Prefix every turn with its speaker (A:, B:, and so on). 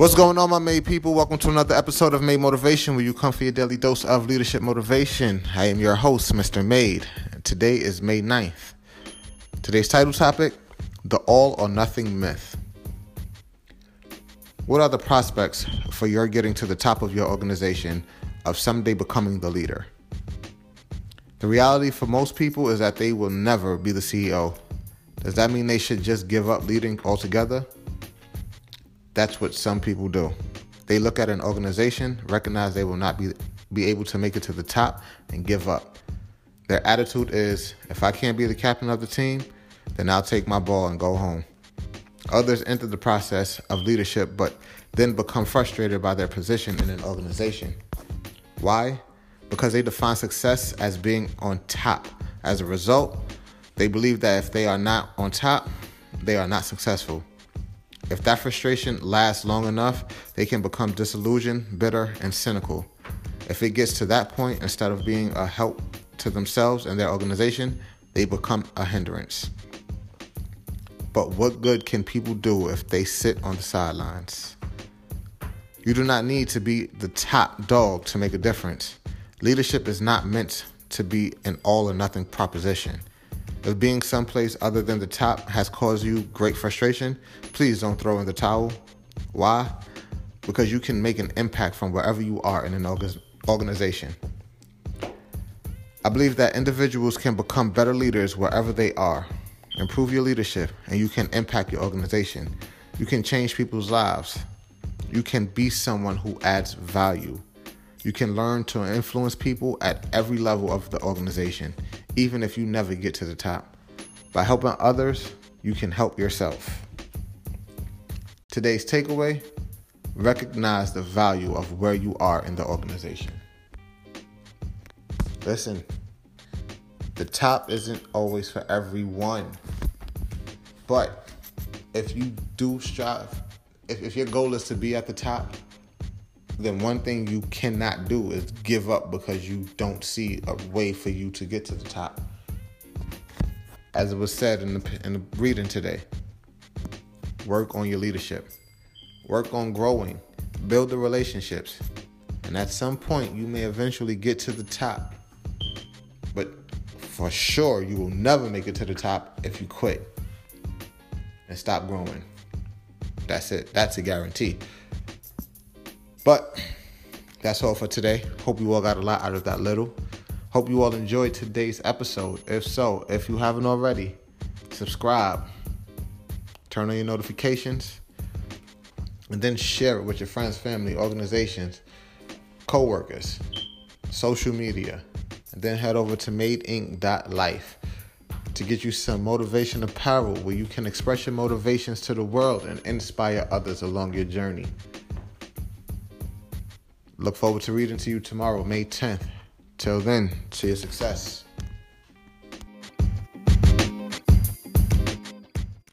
A: What's going on, my Made people? Welcome to another episode of Made Motivation, where you come for your daily dose of leadership motivation. I am your host, Mr. Made. Today is May 9th. Today's title topic The All or Nothing Myth. What are the prospects for your getting to the top of your organization of someday becoming the leader? The reality for most people is that they will never be the CEO. Does that mean they should just give up leading altogether? That's what some people do. They look at an organization, recognize they will not be, be able to make it to the top, and give up. Their attitude is if I can't be the captain of the team, then I'll take my ball and go home. Others enter the process of leadership but then become frustrated by their position in an organization. Why? Because they define success as being on top. As a result, they believe that if they are not on top, they are not successful. If that frustration lasts long enough, they can become disillusioned, bitter, and cynical. If it gets to that point, instead of being a help to themselves and their organization, they become a hindrance. But what good can people do if they sit on the sidelines? You do not need to be the top dog to make a difference. Leadership is not meant to be an all or nothing proposition. If being someplace other than the top has caused you great frustration, please don't throw in the towel. Why? Because you can make an impact from wherever you are in an organization. I believe that individuals can become better leaders wherever they are. Improve your leadership, and you can impact your organization. You can change people's lives. You can be someone who adds value. You can learn to influence people at every level of the organization even if you never get to the top. By helping others, you can help yourself. Today's takeaway recognize the value of where you are in the organization. Listen, the top isn't always for everyone. But if you do strive, if, if your goal is to be at the top, then one thing you cannot do is give up because you don't see a way for you to get to the top. As it was said in the, in the reading today, work on your leadership, work on growing, build the relationships, and at some point you may eventually get to the top. But for sure, you will never make it to the top if you quit and stop growing. That's it. That's a guarantee. But that's all for today. Hope you all got a lot out of that little. Hope you all enjoyed today's episode. If so, if you haven't already, subscribe, turn on your notifications, and then share it with your friends, family, organizations, co-workers, social media, and then head over to madeinc.life to get you some motivation apparel where you can express your motivations to the world and inspire others along your journey. Look forward to reading to you tomorrow, May 10th. Till then, see your success.